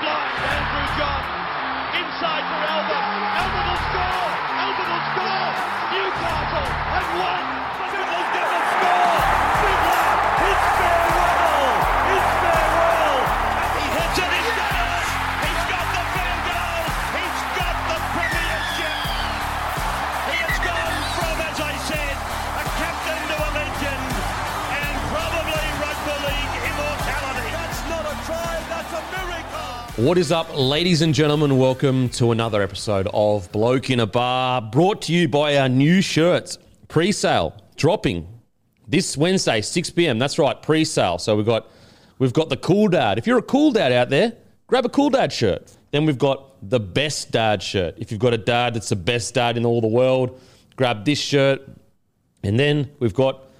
blind. Andrew Johns inside for Albert. Albert will score. Albert will score. Newcastle have won. What is up, ladies and gentlemen? Welcome to another episode of Bloke in a Bar, brought to you by our new shirts. Pre sale dropping this Wednesday, 6 p.m. That's right, pre sale. So we've got, we've got the Cool Dad. If you're a Cool Dad out there, grab a Cool Dad shirt. Then we've got the Best Dad shirt. If you've got a dad that's the best dad in all the world, grab this shirt. And then we've got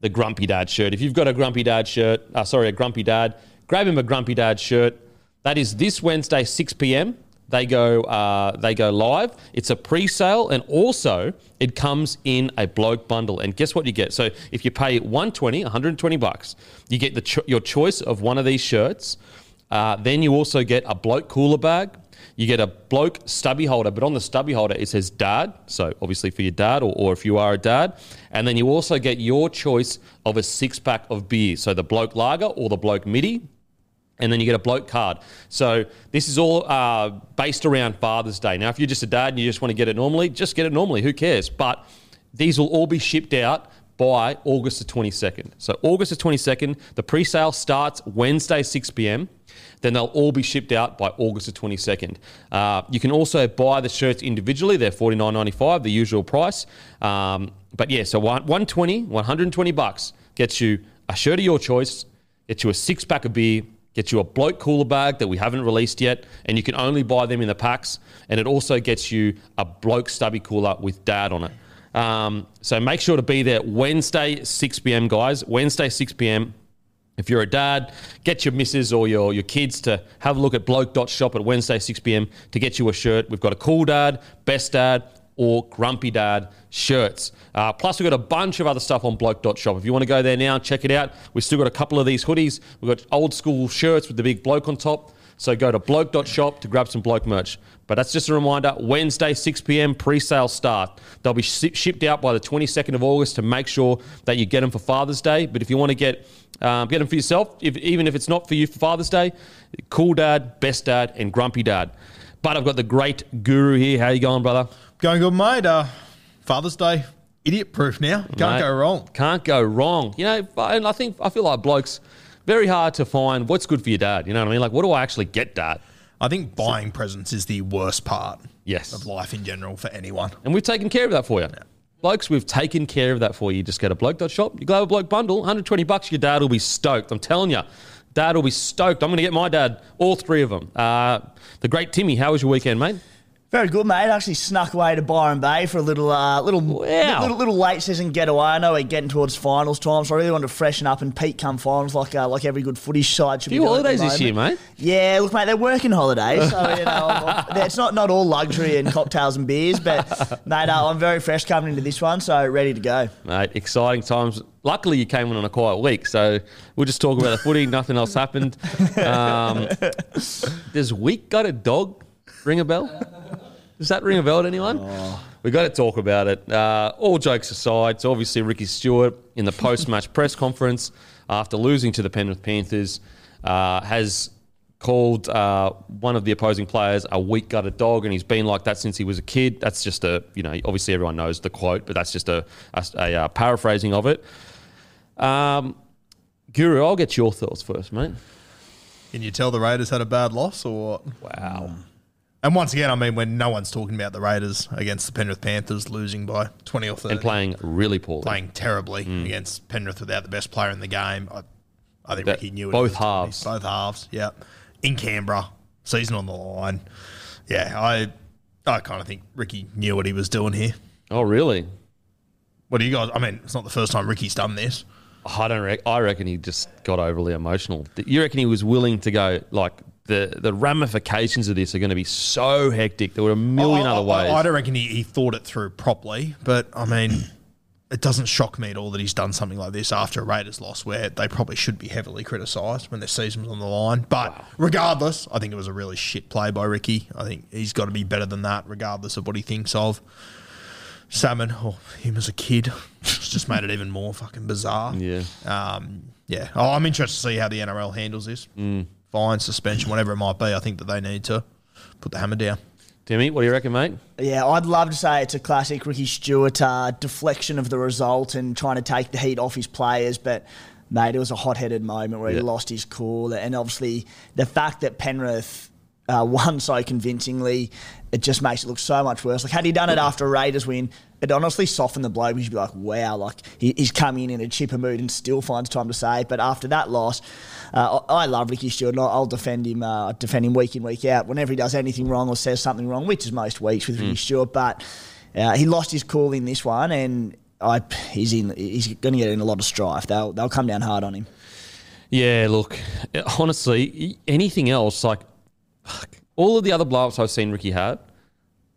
the Grumpy Dad shirt. If you've got a Grumpy Dad shirt, uh, sorry, a Grumpy Dad, grab him a Grumpy Dad shirt. That is this Wednesday, 6 p.m. They go, uh, they go live. It's a pre-sale, and also it comes in a bloke bundle. And guess what you get? So if you pay 120, 120 bucks, you get the cho- your choice of one of these shirts. Uh, then you also get a bloke cooler bag. You get a bloke stubby holder, but on the stubby holder it says dad. So obviously for your dad, or, or if you are a dad. And then you also get your choice of a six pack of beer. So the bloke lager or the bloke midi. And then you get a bloke card. So this is all uh, based around Father's Day. Now, if you're just a dad and you just want to get it normally, just get it normally. Who cares? But these will all be shipped out by August the 22nd. So August the 22nd, the pre-sale starts Wednesday 6 p.m. Then they'll all be shipped out by August the 22nd. Uh, you can also buy the shirts individually. They're $49.95, the usual price. Um, but yeah, so 120, 120 bucks gets you a shirt of your choice, gets you a six pack of beer, gets you a bloke cooler bag that we haven't released yet, and you can only buy them in the packs. And it also gets you a bloke stubby cooler with dad on it. Um, so make sure to be there Wednesday, 6 p.m., guys. Wednesday, 6 p.m. If you're a dad, get your missus or your, your kids to have a look at bloke.shop at Wednesday, 6 p.m. to get you a shirt. We've got a cool dad, best dad, or grumpy dad shirts. Uh, plus, we've got a bunch of other stuff on bloke.shop. If you want to go there now, check it out. We've still got a couple of these hoodies. We've got old school shirts with the big bloke on top. So go to bloke.shop to grab some bloke merch. But that's just a reminder Wednesday, 6 p.m., pre sale start. They'll be shi- shipped out by the 22nd of August to make sure that you get them for Father's Day. But if you want to get um, get them for yourself, if, even if it's not for you for Father's Day, Cool Dad, Best Dad, and Grumpy Dad. But I've got the great guru here. How you going, brother? Going good, mate. Uh, Father's Day, idiot proof now. Can't Mate, go wrong. Can't go wrong. You know, and I think I feel like blokes very hard to find what's good for your dad. You know what I mean? Like, what do I actually get, dad? I think buying presents is the worst part Yes. of life in general for anyone. And we've taken care of that for you. Blokes, we've taken care of that for you. Just go to bloke.shop, you grab a bloke bundle, 120 bucks, your dad will be stoked. I'm telling you. Dad will be stoked. I'm going to get my dad, all three of them. Uh, the great Timmy, how was your weekend, mate? Very good, mate. I actually snuck away to Byron Bay for a little, uh, little, Wow. little, little late season getaway. I know we're getting towards finals time, so I really want to freshen up and peak come finals, like uh, like every good footy side should Few be the holidays this year, mate. Yeah, look, mate, they're working holidays, so you know it's not not all luxury and cocktails and beers, but mate, uh, I'm very fresh coming into this one, so ready to go. Mate, exciting times. Luckily, you came in on a quiet week, so we'll just talk about the footy. Nothing else happened. Um, does Week got a dog? Ring a bell? Does that ring a bell to anyone? We've got to talk about it. Uh, all jokes aside, so obviously Ricky Stuart in the post-match press conference after losing to the Penrith Panthers uh, has called uh, one of the opposing players a weak gutted dog, and he's been like that since he was a kid. That's just a, you know, obviously everyone knows the quote, but that's just a, a, a, uh, paraphrasing of it. Um, Guru, I'll get your thoughts first, mate. Can you tell the Raiders had a bad loss or what? Wow. And once again, I mean, when no one's talking about the Raiders against the Penrith Panthers losing by 20 or 30. And playing really poorly. playing terribly mm. against Penrith without the best player in the game. I, I think That- Ricky knew it. both halves. Both halves, yeah. In Canberra, season on the line. Yeah, I I kind of think Ricky knew what he was doing here. Oh, really? What do you guys? I mean, it's not the first time Ricky's done this. I don't. Rec- I reckon he just got overly emotional. You reckon he was willing to go like the the ramifications of this are going to be so hectic. There were a million I, other I- ways. I, don't reckon he, he thought it through properly, but I mean, it doesn't shock me at all that he's done something like this after a Raiders loss where they probably should be heavily criticised when their season was on the line. But regardless, I think it was a really shit play by Ricky. I think he's got to be better than that, regardless of what he thinks of Salmon or him as a kid. It's just made it even more fucking bizarre. Yeah. Um, yeah. Oh, I'm interested to see how the NRL handles this. Mm. Fine, suspension, whatever it might be. I think that they need to put the hammer down. Timmy, what do you reckon, mate? Yeah, I'd love to say it's a classic Ricky Stuart uh, deflection of the result and trying to take the heat off his players, but mate, it was a hot-headed moment where Yeah. he lost his cool, and obviously the fact that Penrith uh, won so convincingly, it just makes it look so much worse. Like had he done it after a Raiders win, it honestly softened the blow. You'd be like, wow, like he, he's coming in in a chipper mood and still finds time to say. But after that loss, uh, I, I love Ricky Stuart. And I'll, defend him. Uh, defend him week in week out. Whenever he does anything wrong or says something wrong, which is most weeks with Ricky Stuart, but uh, he lost his cool in this one, and I he's in. He's going to get in a lot of strife. They'll they'll come down hard on him. Yeah, look, honestly, anything else, like all of the other blow ups I've seen Ricky had,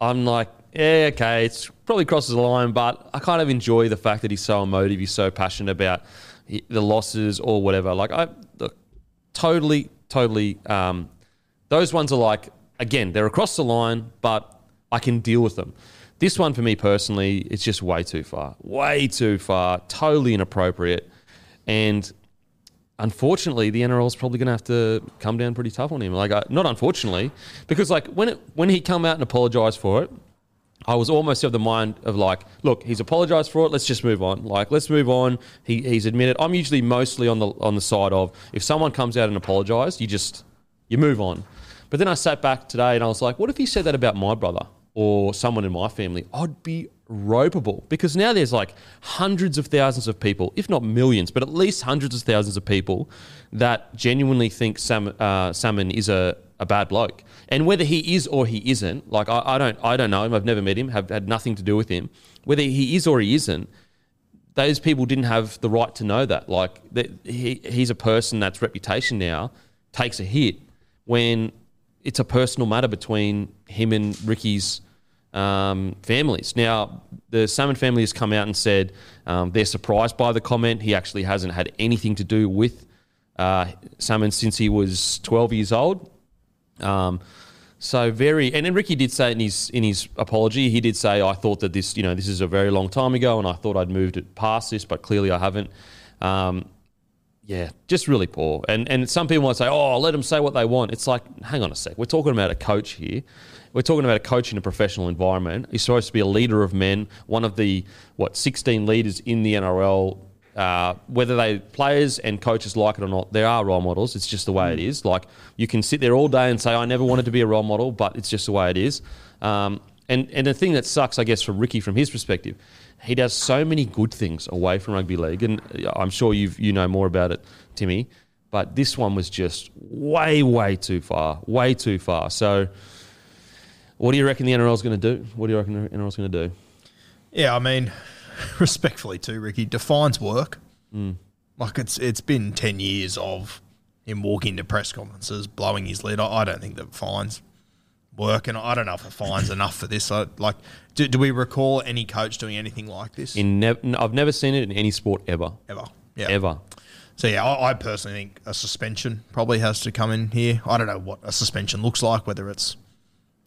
I'm like, yeah, okay, it's probably crosses the line, but I kind of enjoy the fact that he's so emotive, he's so passionate about the losses or whatever. Like, I look, totally, totally, um, those ones are like, again, they're across the line, but I can deal with them. This one for me personally, it's just way too far, way too far, totally inappropriate. And unfortunately, the NRL is probably going to have to come down pretty tough on him. Like, uh, not unfortunately, because like when it, when he come out and apologized for it, I was almost of the mind of like, look, he's apologised for it. Let's just move on. Like, let's move on. He, he's admitted. I'm usually mostly on the on the side of if someone comes out and apologised, you just you move on. But then I sat back today and I was like, what if he said that about my brother or someone in my family? I'd be ropeable because now there's like hundreds of thousands of people, if not millions, but at least hundreds of thousands of people that genuinely think Sam, uh, Salmon is a, a bad bloke. And whether he is or he isn't, like I, I don't I don't know him. I've never met him. Have had nothing to do with him. Whether he is or he isn't, those people didn't have the right to know that. Like that he, he's a person that's reputation now takes a hit when it's a personal matter between him and Ricky's um, families. Now, the Salmon family has come out and said um, they're surprised by the comment. He actually hasn't had anything to do with uh, Salmon since he was 12 years old. Um, so very, and then Ricky did say in his in his apology, he did say, "I thought that this, you know, this is a very long time ago, and I thought I'd moved it past this, but clearly I haven't." Um, yeah, just really poor. And and some people might say, "Oh, let them say what they want." It's like, hang on a sec, we're talking about a coach here. We're talking about a coach in a professional environment. He's supposed to be a leader of men, one of the what 16 leaders in the NRL. Uh, whether they players and coaches like it or not, there are role models. It's just the way it is. Like you can sit there all day and say, "I never wanted to be a role model," but it's just the way it is. Um, and and the thing that sucks, I guess, for Ricky from his perspective, he does so many good things away from rugby league, and I'm sure you you know more about it, Timmy. But this one was just way, way too far, way too far. So, what do you reckon the NRL's going to do? What do you reckon the NRL's going to do? Yeah, I mean, respectfully too, Ricky defines work. Mm. Like it's it's been ten years of him walking to press conferences, blowing his lid. I, I don't think that fines work, and I don't know if a fine's enough for this. I, like, do, do we recall any coach doing anything like this In nev- I've never seen it in any sport ever, ever? Yeah, ever. So yeah, I, I personally think a suspension probably has to come in here. I don't know what a suspension looks like, whether it's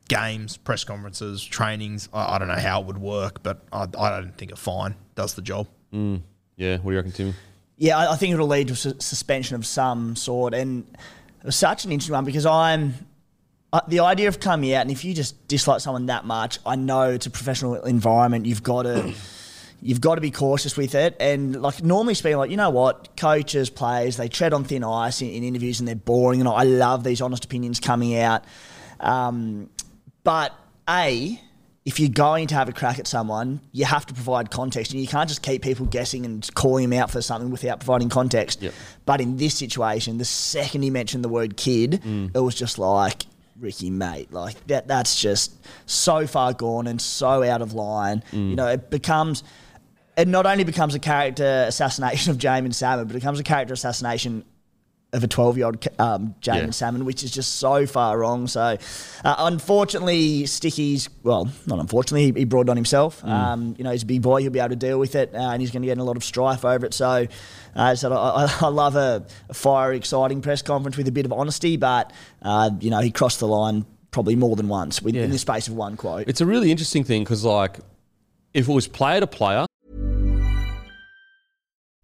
games, press conferences, trainings. I, I don't know how it would work, but I, I don't think a fine does the job. Yeah, what do you reckon, Timmy? Yeah, I, I think it'll lead to a su- suspension of some sort. And it was such an interesting one because I'm. Uh, the idea of coming out, and if you just dislike someone that much, I know it's a professional environment. You've got to. You've got to be cautious with it, and like normally speaking, like you know what, coaches, players, they tread on thin ice in, in interviews, and they're boring. And I love these honest opinions coming out. Um, but a, if you're going to have a crack at someone, you have to provide context, and you can't just keep people guessing and calling them out for something without providing context. Yep. But in this situation, the second he mentioned the word kid, Mm. it was just like Ricky, mate, like that. That's just so far gone and so out of line. Mm. You know, it becomes. It not only becomes a character assassination of Jaeman Salmon, but it becomes a character assassination of a 12 year old um, Jaden Yeah. Salmon, which is just so far wrong. So, uh, unfortunately, Sticky's, well, not unfortunately, he, he brought it on himself. Mm. Um, you know, he's a big boy, he'll be able to deal with it, uh, and he's going to get in a lot of strife over it. So, uh, so I, I- I love a, a fiery, exciting press conference with a bit of honesty, but, uh, you know, he crossed the line probably more than once with, in the space of one quote. It's a really interesting thing because, like, if it was player to player,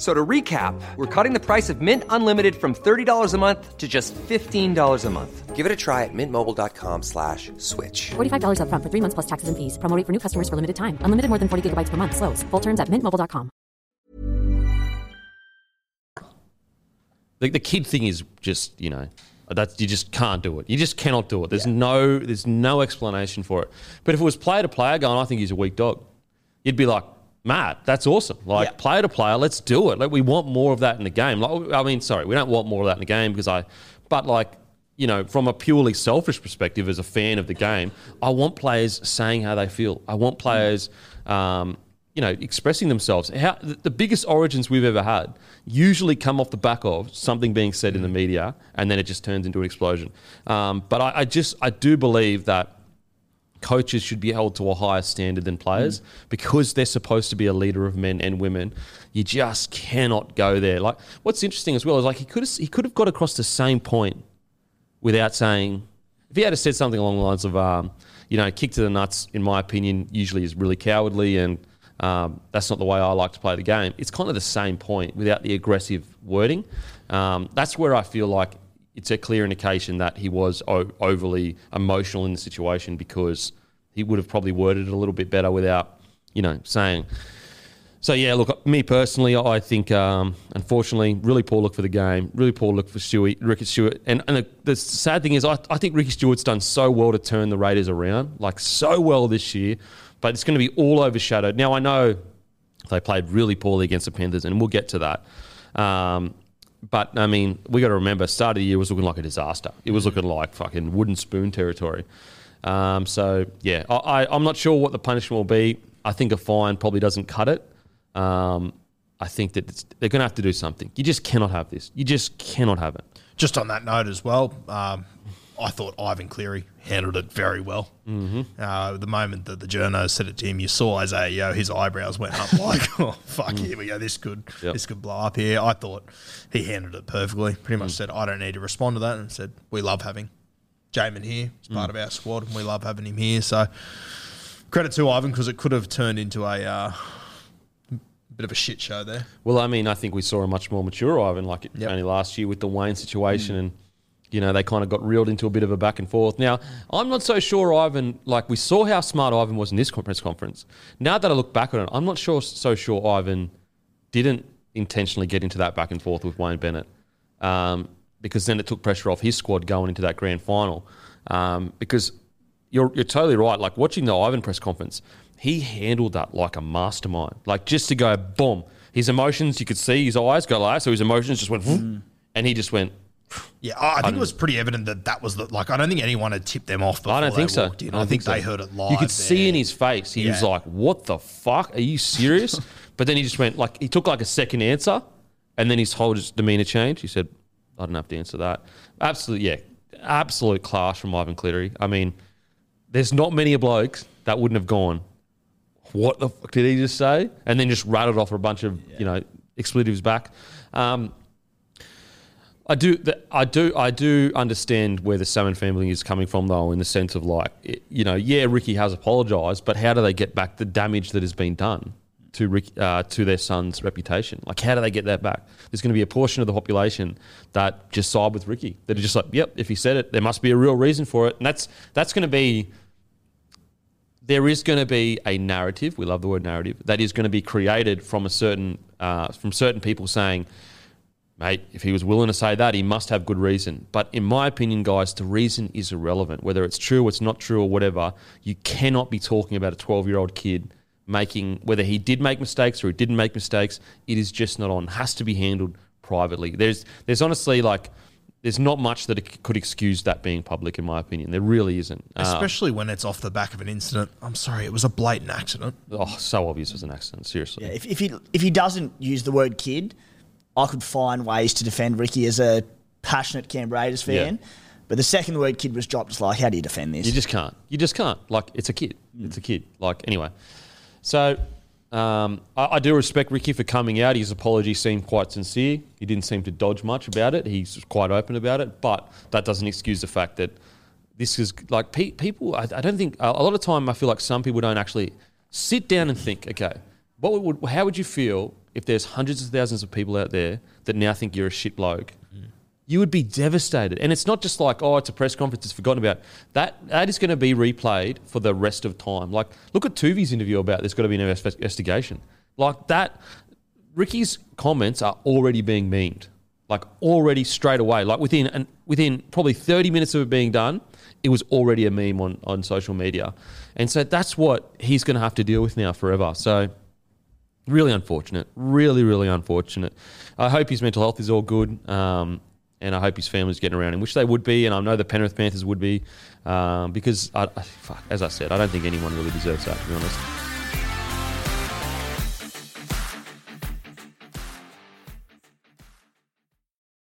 F- So to recap, we're cutting the price of Mint Unlimited from $30 a month to just $15 a month. Give it a try at mintmobile.com slash switch. $45 upfront for three months plus taxes and fees. Promo rate for new customers for limited time. Unlimited more than 40 gigabytes per month. Slows. Full terms at mintmobile.com. the, the kid thing is just you know that's you just can't do it. You just cannot do it. There's no there's no explanation for it. But if it was player to player going, I think he's a weak dog. You'd be like, Matt, that's awesome. Like Yeah. player to player, let's do it. Like we want more of that in the game. Like I mean, sorry, we don't want more of that in the game because I, but like. You know, from a purely selfish perspective, as a fan of the game, I want players saying how they feel. I want players, um, you know, expressing themselves. How the the biggest origins we've ever had usually come off the back of something being said in the media, and then it just turns into an explosion. Um, but I, I just I do believe that coaches should be held to a higher standard than players because they're supposed to be a leader of men and women. You just cannot go there. Like what's interesting as well is like he could have he could have got across the same point without saying if he had said something along the lines of um, you know kick to the nuts in my opinion usually is really cowardly and um, that's not the way I like to play the game. It's kind of the same point without the aggressive wording. Um, that's where I feel like it's a clear indication that he was o- overly emotional in the situation because he would have probably worded it a little bit better without you know saying so yeah, look, me personally, I think um, unfortunately, really poor look for the game, really poor look for Stewie, Ricky Stuart, and, and the, the sad thing is, I, I think Ricky Stuart's done so well to turn the Raiders around, like so well this year, but it's going to be all overshadowed. Now I know they played really poorly against the Panthers, and we'll get to that. Um, but I mean, we got to remember, start of the year was looking like a disaster. It was looking like fucking wooden spoon territory. Um, so yeah, I, I, I'm not sure what the punishment will be. I think a fine probably doesn't cut it. Um, I think that it's, they're going to have to do something. You just cannot have this. You just cannot have it. Just on that note as well, um, I thought Ivan Cleary handled it very well. Mm-hmm. Uh, the moment that the journo said it to him, you saw Isaiah Yo, his eyebrows went up like, oh, fuck, here we go. This could, Yep. this could blow up here. I thought he handled it perfectly. Pretty much said, I don't need to respond to that. And said, we love having Jaeman here. He's part of our squad and we love having him here. So credit to Ivan because it could have turned into a uh, bit of a shit show there. Well, I mean, I think we saw a much more mature Ivan, like it Yep. only last year with the Wayne situation, and you know they kind of got reeled into a bit of a back and forth. Now, I'm not so sure Ivan. Like we saw how smart Ivan was in this press conference. Now that I look back on it, I'm not sure so sure Ivan didn't intentionally get into that back and forth with Wayne Bennett, um, because then it took pressure off his squad going into that grand final. Um, because you're you're totally right. Like watching the Ivan press conference, he handled that like a mastermind. Like just to go boom, his emotions you could see his eyes go like so his emotions just went, "Vroom," and he just went. Yeah, I I think it was pretty evident that that was the like. I don't think anyone had tipped them off. Before I don't they think so. in. I I, think, think they so. heard it live. You could see there. in his face, he was like, "What the fuck? Are you serious?" but then he just went like he took like a second answer, and then his whole just demeanor changed. He said, "I don't have to answer that." Absolutely, yeah, absolute class from Ivan Cleary. I mean, there's not many blokes that wouldn't have gone. What the fuck did he just say? And then just rattled off a bunch of you know expletives back. Um, I do, th- I do, I do understand where the Salmon family is coming from, though, in the sense of like, it- you know, yeah, Ricky has apologised, but how do they get back the damage that has been done to Rick, uh, to their son's reputation? Like, how do they get that back? There's going to be a portion of the population that just side with Ricky, that are just like, yep, if he said it, there must be a real reason for it, and that's that's going to be. There is going to be a narrative. We love the word narrative. That is going to be created from a certain uh, from certain people saying, mate, if he was willing to say that, he must have good reason. But in my opinion, guys, the reason is irrelevant. Whether it's true, or it's not true, or whatever, you cannot be talking about a 12 year old kid making, whether he did make mistakes or he didn't make mistakes, it is just not on. Has to be handled privately. There's there's honestly like there's not much that could excuse that being public, in my opinion. There really isn't. Uh, Especially when it's off the back of an incident. I'm sorry, it was a blatant accident. oh, so obvious it was an accident. Seriously. Yeah, if, if he if he doesn't use the word kid, I could find ways to defend Ricky as a passionate Canberra Raiders fan. Yeah. But the second word kid was dropped, it's like, how do you defend this? You just can't. You just can't. Like it's a kid. It's a kid. Like anyway. So um, I, I do respect Ricky for coming out. His apology seemed quite sincere. He didn't seem to dodge much about it. He's quite open about it. But that doesn't excuse the fact that this is like pe- people. I, I don't think a a lot of time. I feel like some people don't actually sit down and think. Okay, what would how would you feel if there's hundreds of thousands of people out there that now think you're a shit bloke? you would be devastated. And it's not just like, oh, it's a press conference, it's forgotten about. That that is going to be replayed for the rest of time. Like, look at Tuvi's interview about there's got to be an investigation. Like that, Ricky's comments are already being memed. Like already straight away. Like within and within probably 30 minutes of it being done, it was already a meme on, on social media. And so that's what he's going to have to deal with now forever. So really unfortunate. Really, really unfortunate. I hope his mental health is all good. Um, and I hope his family's getting around him, which they would be, and I know the Penrith Panthers would be, um, because I, I, fuck, as I said, I don't think anyone really deserves that, to be honest.